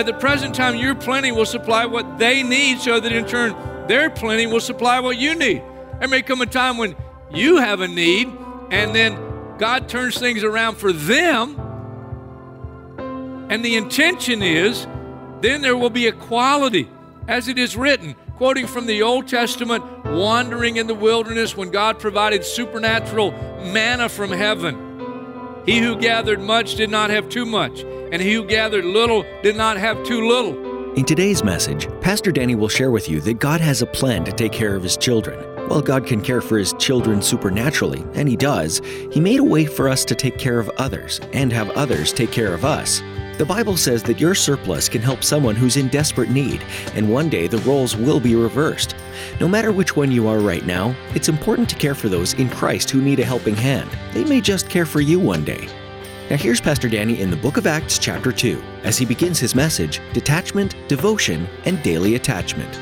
At the present time, your plenty will supply what they need, so that in turn, their plenty will supply what you need. There may come a time when you have a need, and then God turns things around for them. And the intention is then there will be equality, as it is written, quoting from the Old Testament, wandering in the wilderness when God provided supernatural manna from heaven. He who gathered much did not have too much, and he who gathered little did not have too little. In today's message, Pastor Danny will share with you that God has a plan to take care of his children. While God can care for his children supernaturally, and he does, he made a way for us to take care of others and have others take care of us. The Bible says that your surplus can help someone who's in desperate need, and one day the roles will be reversed. No matter which one you are right now, it's important to care for those in Christ who need a helping hand. They may just care for you one day. Now, here's Pastor Danny in the book of Acts, chapter 2, as he begins his message Detachment, Devotion, and Daily Attachment.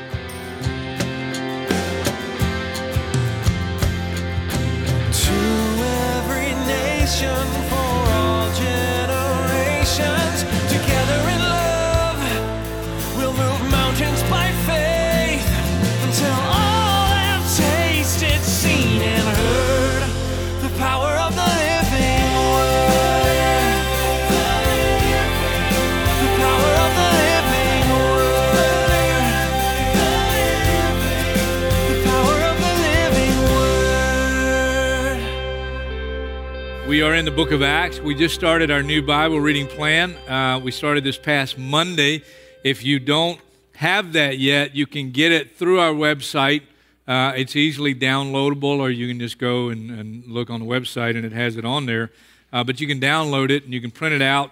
We are in the book of Acts. We just started our new Bible reading plan. Uh, we started this past Monday. If you don't have that yet, you can get it through our website. Uh, it's easily downloadable, or you can just go and, and look on the website and it has it on there. Uh, but you can download it and you can print it out.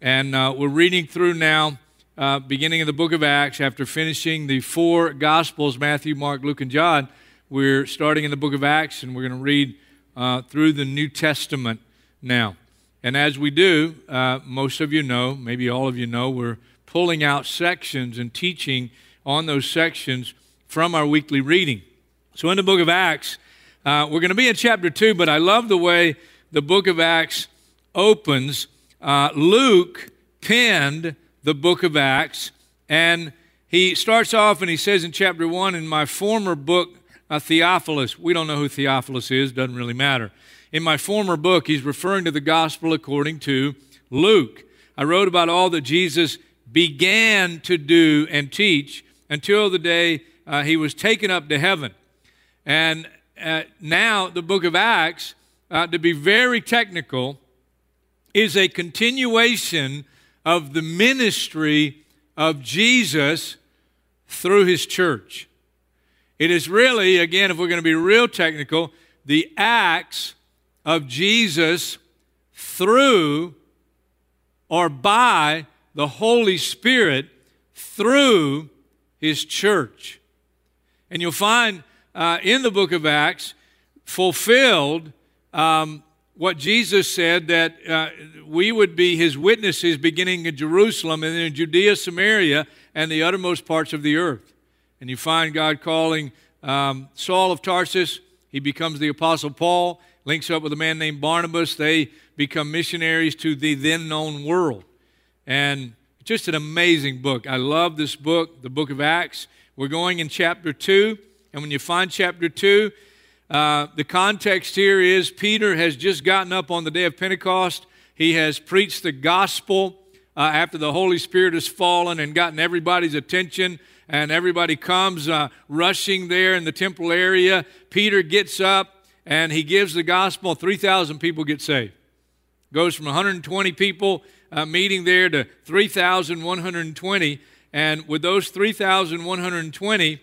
And uh, we're reading through now, uh, beginning of the book of Acts, after finishing the four Gospels Matthew, Mark, Luke, and John. We're starting in the book of Acts and we're going to read uh, through the New Testament now. And as we do, uh, most of you know, maybe all of you know, we're pulling out sections and teaching on those sections from our weekly reading. So in the book of Acts, uh, we're going to be in chapter 2, but I love the way the book of Acts opens. Uh, Luke penned the book of Acts, and he starts off and he says in chapter 1 In my former book, uh, Theophilus, we don't know who Theophilus is, doesn't really matter. In my former book, he's referring to the gospel according to Luke. I wrote about all that Jesus began to do and teach until the day uh, he was taken up to heaven. And uh, now, the book of Acts, uh, to be very technical, is a continuation of the ministry of Jesus through his church. It is really, again, if we're going to be real technical, the acts of Jesus through or by the Holy Spirit through his church. And you'll find uh, in the book of Acts fulfilled um, what Jesus said that uh, we would be his witnesses beginning in Jerusalem and then in Judea, Samaria, and the uttermost parts of the earth. And you find God calling um, Saul of Tarsus. He becomes the Apostle Paul, links up with a man named Barnabas. They become missionaries to the then known world. And just an amazing book. I love this book, the book of Acts. We're going in chapter 2. And when you find chapter 2, uh, the context here is Peter has just gotten up on the day of Pentecost. He has preached the gospel uh, after the Holy Spirit has fallen and gotten everybody's attention, and everybody comes uh, rushing there in the temple area. Peter gets up and he gives the gospel. 3,000 people get saved. Goes from 120 people uh, meeting there to 3,120. And with those 3,120,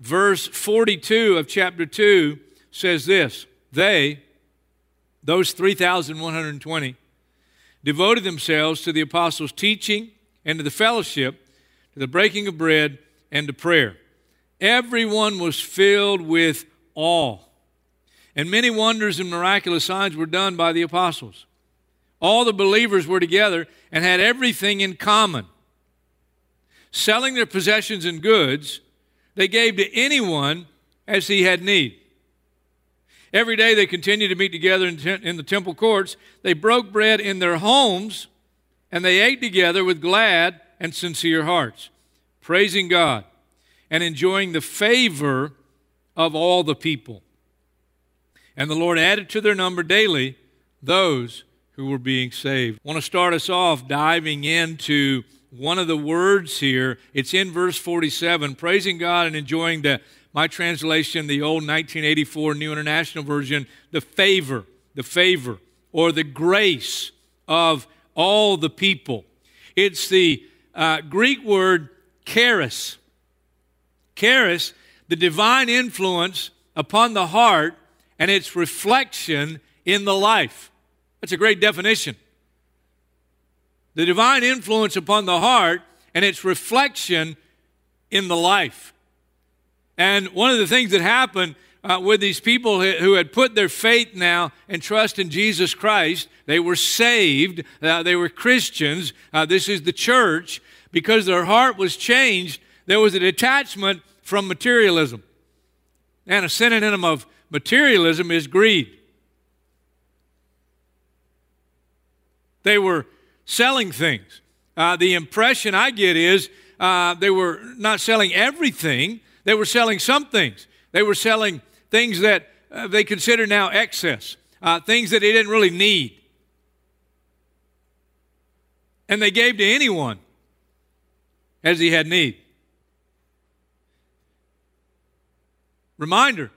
verse 42 of chapter 2 says this They, those 3,120, devoted themselves to the apostles' teaching and to the fellowship, to the breaking of bread, and to prayer. Everyone was filled with awe. And many wonders and miraculous signs were done by the apostles. All the believers were together and had everything in common. Selling their possessions and goods, they gave to anyone as he had need. Every day they continued to meet together in, the temple courts. They broke bread in their homes and they ate together with glad and sincere hearts, praising God and enjoying the favor of all the people. And the Lord added to their number daily those who were being saved. I want to start us off diving into one of the words here. It's in verse 47, praising God and enjoying the my translation, the old 1984 New International Version, the favor, the favor, or the grace of all the people. It's the uh, Greek word charis. Charis, the divine influence upon the heart and its reflection in the life. That's a great definition. The divine influence upon the heart and its reflection in the life. And one of the things that happened uh, with these people who had put their faith now and trust in Jesus Christ, they were saved, uh, they were Christians, uh, this is the church, because their heart was changed, there was a detachment from materialism. And a synonym of materialism is greed. They were selling things. Uh, the impression I get is uh, they were not selling everything, they were selling some things. They were selling things that uh, they consider now excess, uh, things that they didn't really need. And they gave to anyone as he had need. Reminder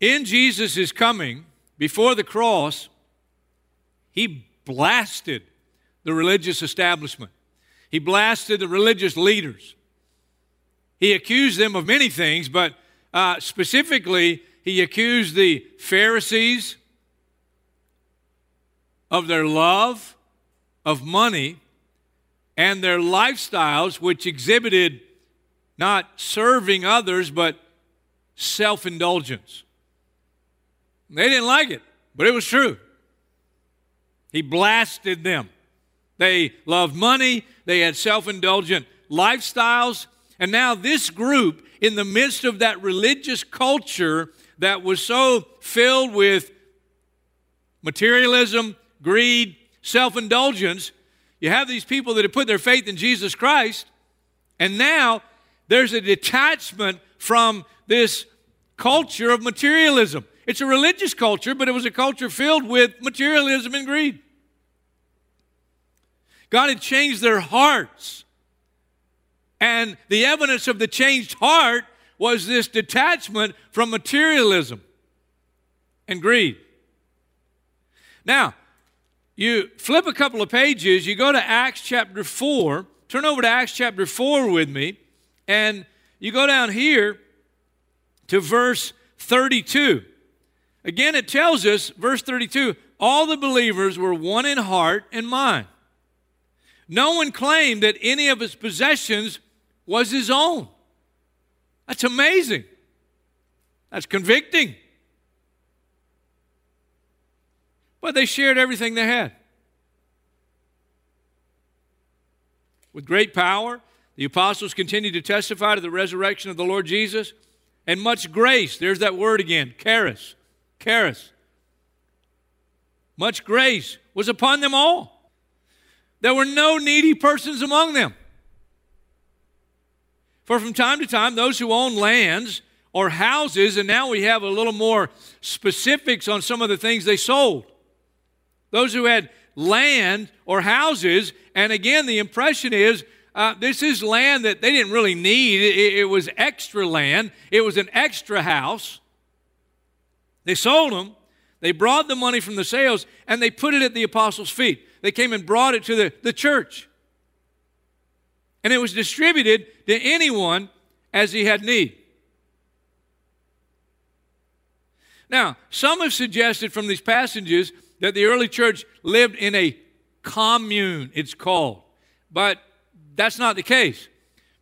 in Jesus' coming, before the cross, he blasted the religious establishment. He blasted the religious leaders. He accused them of many things, but uh, specifically, he accused the Pharisees of their love of money and their lifestyles, which exhibited not serving others, but self indulgence. They didn't like it, but it was true. He blasted them. They loved money, they had self indulgent lifestyles, and now, this group, in the midst of that religious culture that was so filled with materialism, greed, self indulgence, you have these people that have put their faith in Jesus Christ, and now there's a detachment from this culture of materialism. It's a religious culture, but it was a culture filled with materialism and greed. God had changed their hearts. And the evidence of the changed heart was this detachment from materialism and greed. Now, you flip a couple of pages, you go to Acts chapter 4. Turn over to Acts chapter 4 with me, and you go down here to verse 32. Again, it tells us, verse 32, all the believers were one in heart and mind. No one claimed that any of his possessions was his own. That's amazing. That's convicting. But they shared everything they had. With great power, the apostles continued to testify to the resurrection of the Lord Jesus and much grace. There's that word again, charis. Charis. Much grace was upon them all. There were no needy persons among them. For from time to time, those who own lands or houses, and now we have a little more specifics on some of the things they sold. Those who had land or houses, and again, the impression is uh, this is land that they didn't really need. It, it was extra land, it was an extra house. They sold them. They brought the money from the sales and they put it at the apostles' feet. They came and brought it to the, the church and it was distributed to anyone as he had need. Now, some have suggested from these passages that the early church lived in a commune, it's called. But that's not the case.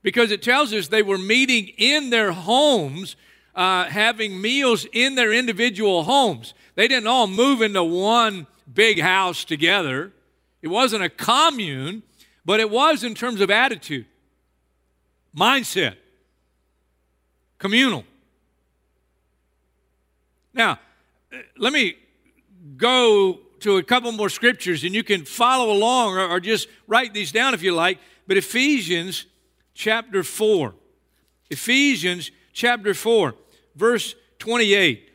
because it tells us they were meeting in their homes, uh, having meals in their individual homes. They didn't all move into one big house together. It wasn't a commune, but it was in terms of attitude, mindset, communal. Now, let me go to a couple more scriptures and you can follow along or, just write these down if you like. But Ephesians chapter 4. Ephesians chapter 4, verse 28.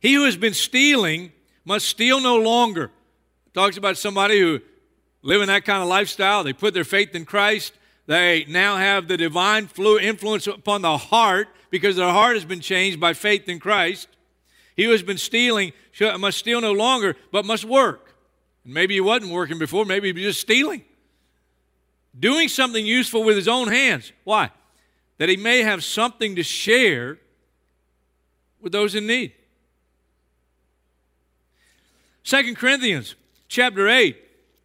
He who has been stealing must steal no longer. talks about somebody who living that kind of lifestyle. They put their faith in Christ. They now have the divine influence upon the heart because their heart has been changed by faith in Christ. He who has been stealing must steal no longer, but must work. And maybe he wasn't working before, maybe he was just stealing. Doing something useful with his own hands. Why? That he may have something to share with those in need. Second Corinthians chapter 8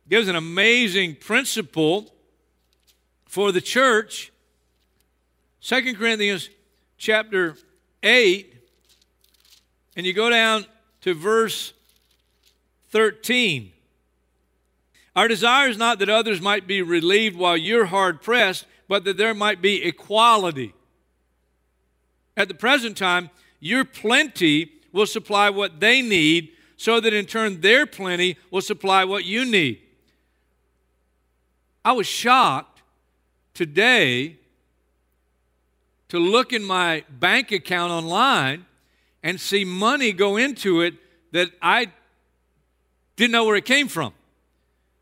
gives an amazing principle for the church. Second Corinthians chapter 8 and you go down to verse 13. Our desire is not that others might be relieved while you're hard pressed, but that there might be equality. At the present time, your plenty will supply what they need, so that in turn their plenty will supply what you need. I was shocked today to look in my bank account online and see money go into it that I didn't know where it came from.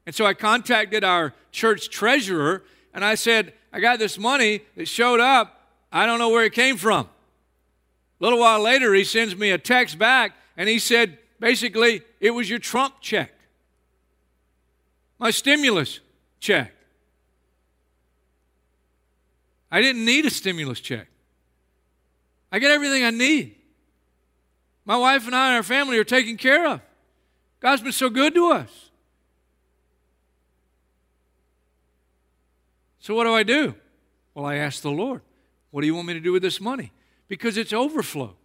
And so I contacted our church treasurer and I said, I got this money that showed up. I don't know where it came from. A little while later, he sends me a text back and he said, basically, it was your Trump check, my stimulus check. I didn't need a stimulus check. I get everything I need. My wife and I and our family are taken care of. God's been so good to us. So, what do I do? Well, I ask the Lord, what do you want me to do with this money? Because it's overflow.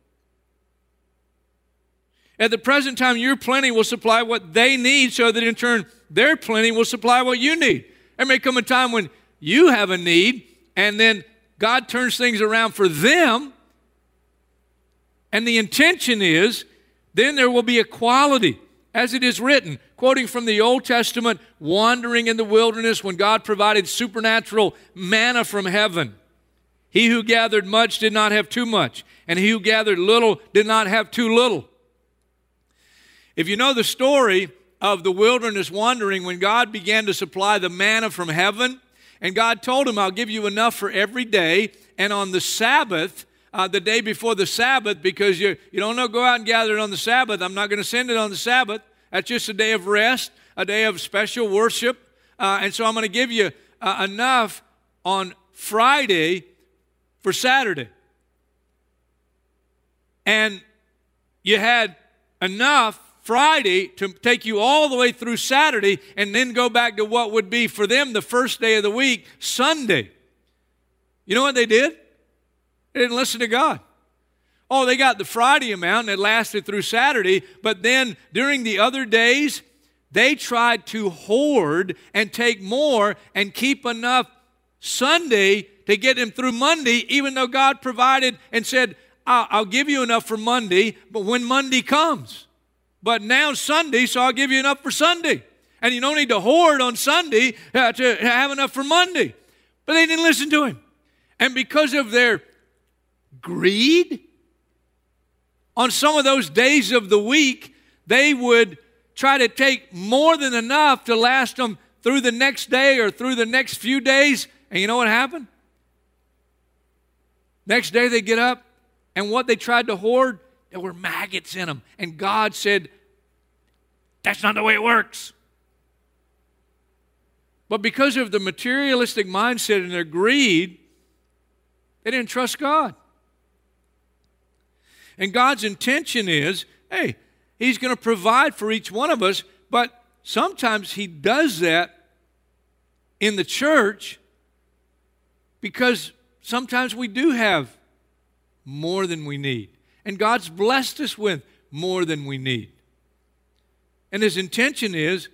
At the present time, your plenty will supply what they need, so that in turn, their plenty will supply what you need. There may come a time when you have a need, and then God turns things around for them, and the intention is then there will be equality, as it is written, quoting from the Old Testament, wandering in the wilderness when God provided supernatural manna from heaven. He who gathered much did not have too much, and he who gathered little did not have too little. If you know the story of the wilderness wandering, when God began to supply the manna from heaven, and God told him, I'll give you enough for every day, and on the Sabbath, uh, the day before the Sabbath because you, you don't know, go out and gather it on the Sabbath. I'm not going to send it on the Sabbath. That's just a day of rest, a day of special worship. Uh, and so I'm going to give you uh, enough on Friday for Saturday. And you had enough Friday to take you all the way through Saturday and then go back to what would be for them the first day of the week, Sunday. You know what they did? They didn't listen to God. Oh, they got the Friday amount and it lasted through Saturday, but then during the other days, they tried to hoard and take more and keep enough Sunday to get them through Monday, even though God provided and said, I'll, give you enough for Monday, but when Monday comes. But now Sunday, so I'll give you enough for Sunday. And you don't need to hoard on Sunday uh, to have enough for Monday. But they didn't listen to him. And because of their greed. On some of those days of the week, they would try to take more than enough to last them through the next day or through the next few days. And you know what happened? Next day they get up, and what they tried to hoard, there were maggots in them. And God said, That's not the way it works. But because of the materialistic mindset and their greed, they didn't trust God. And God's intention is hey, He's going to provide for each one of us, but sometimes He does that in the church because sometimes we do have more than we need. And God's blessed us with more than we need. And His intention is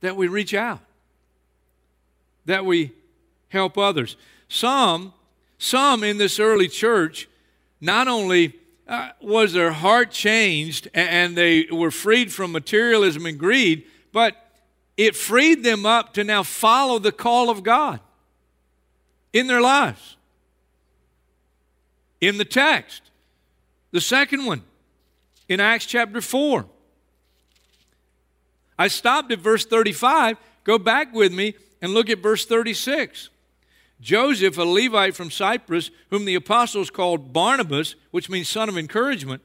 that we reach out, that we help others. Some, some in this early church, not only uh, was their heart changed and they were freed from materialism and greed, but it freed them up to now follow the call of God in their lives. In the text, the second one in Acts chapter 4. I stopped at verse 35. Go back with me and look at verse 36. Joseph, a Levite from Cyprus, whom the apostles called Barnabas, which means son of encouragement,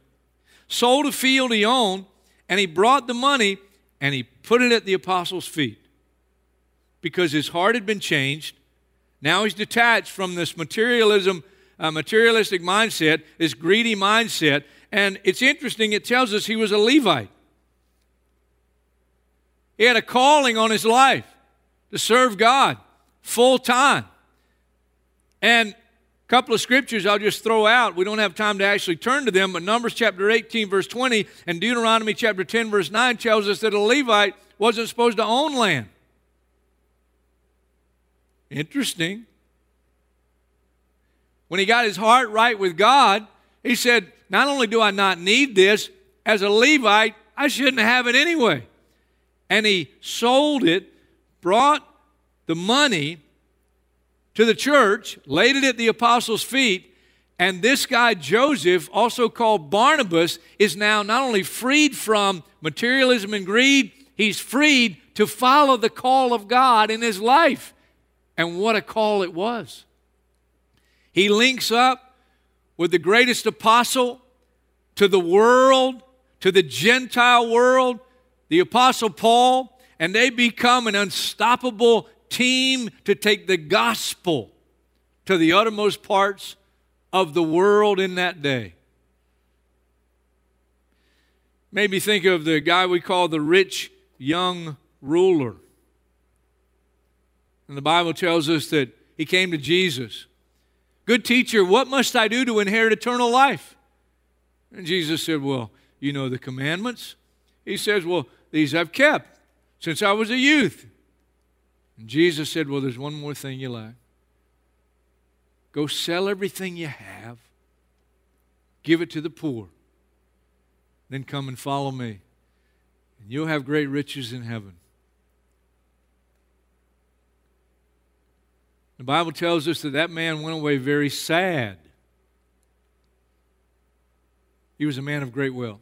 sold a field he owned, and he brought the money and he put it at the apostles' feet because his heart had been changed. Now he's detached from this materialism, uh, materialistic mindset, this greedy mindset. And it's interesting, it tells us he was a Levite. He had a calling on his life to serve God full time. And a couple of scriptures I'll just throw out. We don't have time to actually turn to them, but Numbers chapter 18, verse 20, and Deuteronomy chapter 10, verse 9 tells us that a Levite wasn't supposed to own land. Interesting. When he got his heart right with God, he said, Not only do I not need this, as a Levite, I shouldn't have it anyway. And he sold it, brought the money, to the church, laid it at the apostles' feet, and this guy, Joseph, also called Barnabas, is now not only freed from materialism and greed, he's freed to follow the call of God in his life. And what a call it was. He links up with the greatest apostle to the world, to the Gentile world, the apostle Paul, and they become an unstoppable team to take the gospel to the uttermost parts of the world in that day. Maybe think of the guy we call the rich young ruler. And the Bible tells us that he came to Jesus. Good teacher, what must I do to inherit eternal life? And Jesus said, Well, you know the commandments. He says, Well, these I've kept since I was a youth. And Jesus said, Well, there's one more thing you lack. Go sell everything you have, give it to the poor, then come and follow me. And you'll have great riches in heaven. The Bible tells us that that man went away very sad. He was a man of great wealth.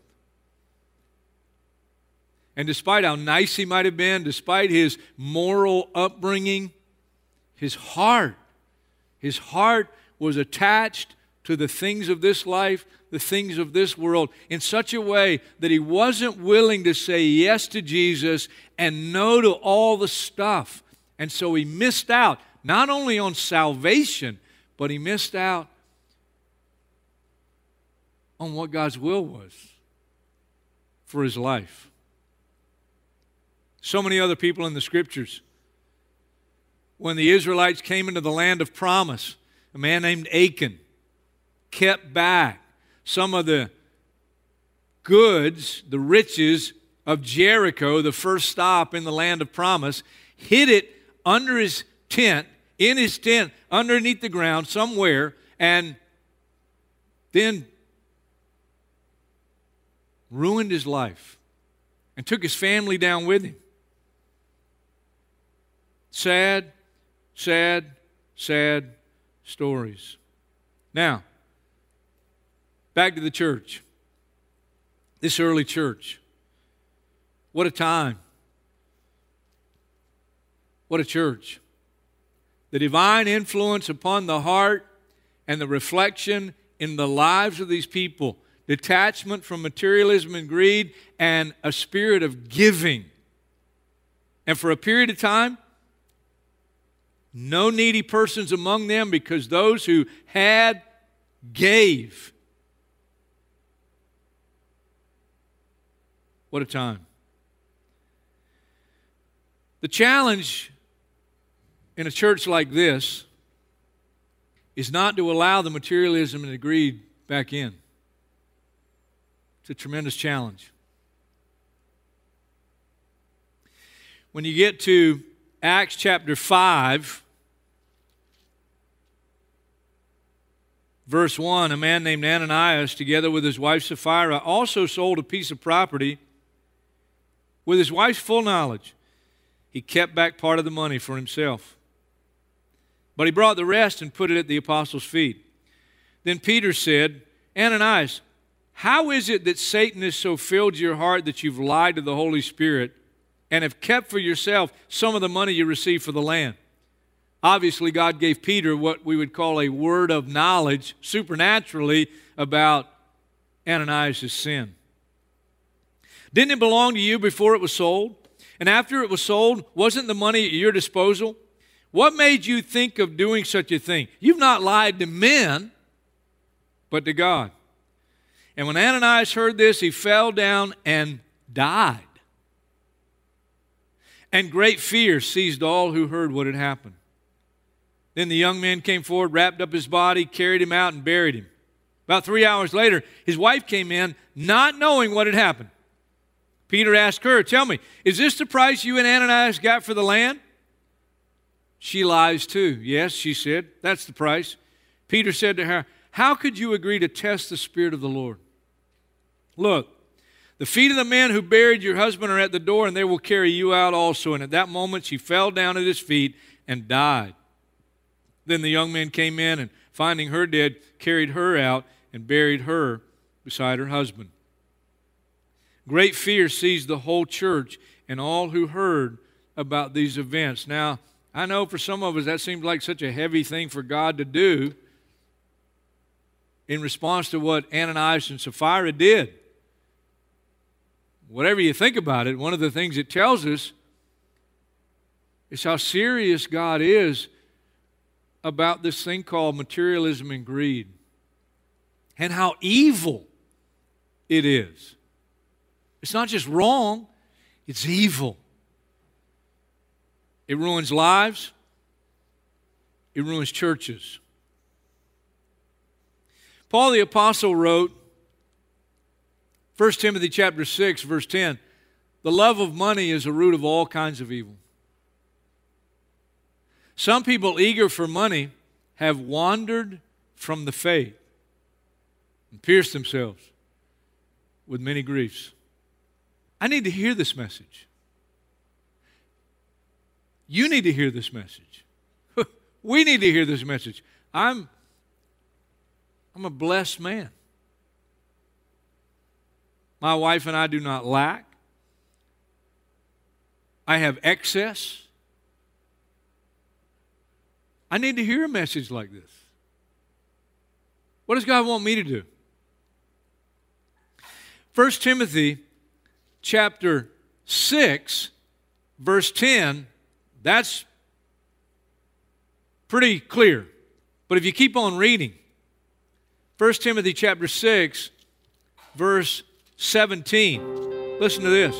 And despite how nice he might have been, despite his moral upbringing, his heart, his heart was attached to the things of this life, the things of this world, in such a way that he wasn't willing to say yes to Jesus and no to all the stuff. And so he missed out not only on salvation, but he missed out on what God's will was for his life. So many other people in the scriptures. When the Israelites came into the land of promise, a man named Achan kept back some of the goods, the riches of Jericho, the first stop in the land of promise, hid it under his tent, in his tent, underneath the ground somewhere, and then ruined his life and took his family down with him. Sad, sad, sad stories. Now, back to the church. This early church. What a time. What a church. The divine influence upon the heart and the reflection in the lives of these people, detachment from materialism and greed, and a spirit of giving. And for a period of time, no needy persons among them, because those who had gave. What a time. The challenge in a church like this is not to allow the materialism and the greed back in. It's a tremendous challenge. When you get to Acts chapter 5, verse 1, a man named Ananias, together with his wife Sapphira, also sold a piece of property with his wife's full knowledge. He kept back part of the money for himself. But he brought the rest and put it at the apostles' feet. Then Peter said, Ananias, how is it that Satan has so filled your heart that you've lied to the Holy Spirit and have kept for yourself some of the money you received for the land? Obviously, God gave Peter what we would call a word of knowledge supernaturally about Ananias' sin. Didn't it belong to you before it was sold? And after it was sold, wasn't the money at your disposal? What made you think of doing such a thing? You've not lied to men, but to God. And when Ananias heard this, he fell down and died. And great fear seized all who heard what had happened. Then the young man came forward, wrapped up his body, carried him out, and buried him. About three hours later, his wife came in, not knowing what had happened. Peter asked her, Tell me, is this the price you and Ananias got for the land? She lies too. Yes, she said, that's the price. Peter said to her, How could you agree to test the Spirit of the Lord? Look, the feet of the men who buried your husband are at the door, and they will carry you out also. And at that moment she fell down at his feet and died. Then the young men came in, and finding her dead, carried her out and buried her beside her husband. Great fear seized the whole church and all who heard about these events. Now, I know for some of us that seems like such a heavy thing for God to do in response to what Ananias and Sapphira did. Whatever you think about it, one of the things it tells us is how serious God is about this thing called materialism and greed and how evil it is. It's not just wrong, it's evil. It ruins lives, it ruins churches. Paul the apostle wrote 1 Timothy chapter 6 verse 10, the love of money is a root of all kinds of evil. Some people eager for money have wandered from the faith and pierced themselves with many griefs. I need to hear this message. You need to hear this message. we need to hear this message. I'm, I'm a blessed man. My wife and I do not lack. I have excess. I need to hear a message like this. What does God want me to do? 1 Timothy chapter 6 verse 10 that's pretty clear. But if you keep on reading, 1 Timothy chapter 6, verse 17, listen to this.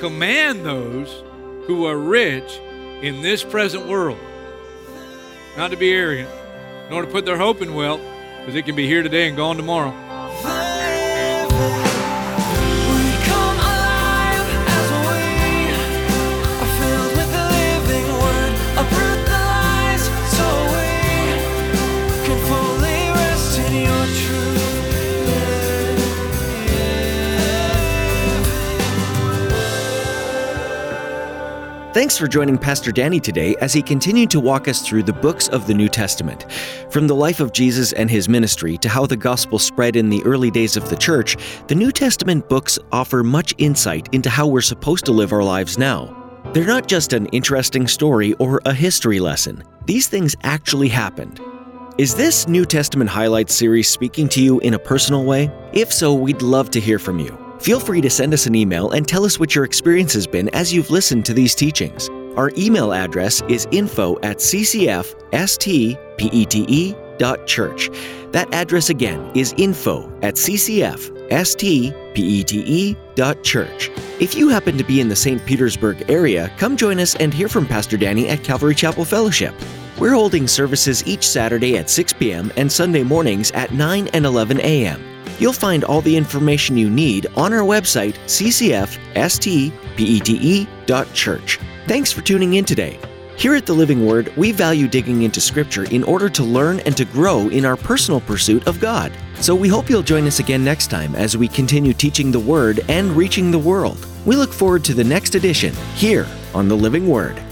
Command those who are rich in this present world not to be arrogant, nor to put their hope in wealth, because it can be here today and gone tomorrow. Thanks for joining Pastor Danny today as he continued to walk us through the books of the New Testament. From the life of Jesus and his ministry to how the gospel spread in the early days of the church, the New Testament books offer much insight into how we're supposed to live our lives now. They're not just an interesting story or a history lesson, these things actually happened. Is this New Testament Highlights series speaking to you in a personal way? If so, we'd love to hear from you. Feel free to send us an email and tell us what your experience has been as you've listened to these teachings. Our email address is info at ccfstpete.church. That address again is info at ccfstpete.church. stpete.church. If you happen to be in the St. Petersburg area, come join us and hear from Pastor Danny at Calvary Chapel Fellowship. We're holding services each Saturday at 6 p.m. and Sunday mornings at 9 and 11 a.m. You'll find all the information you need on our website, ccfstpete.church. Thanks for tuning in today. Here at the Living Word, we value digging into Scripture in order to learn and to grow in our personal pursuit of God. So we hope you'll join us again next time as we continue teaching the Word and reaching the world. We look forward to the next edition here on the Living Word.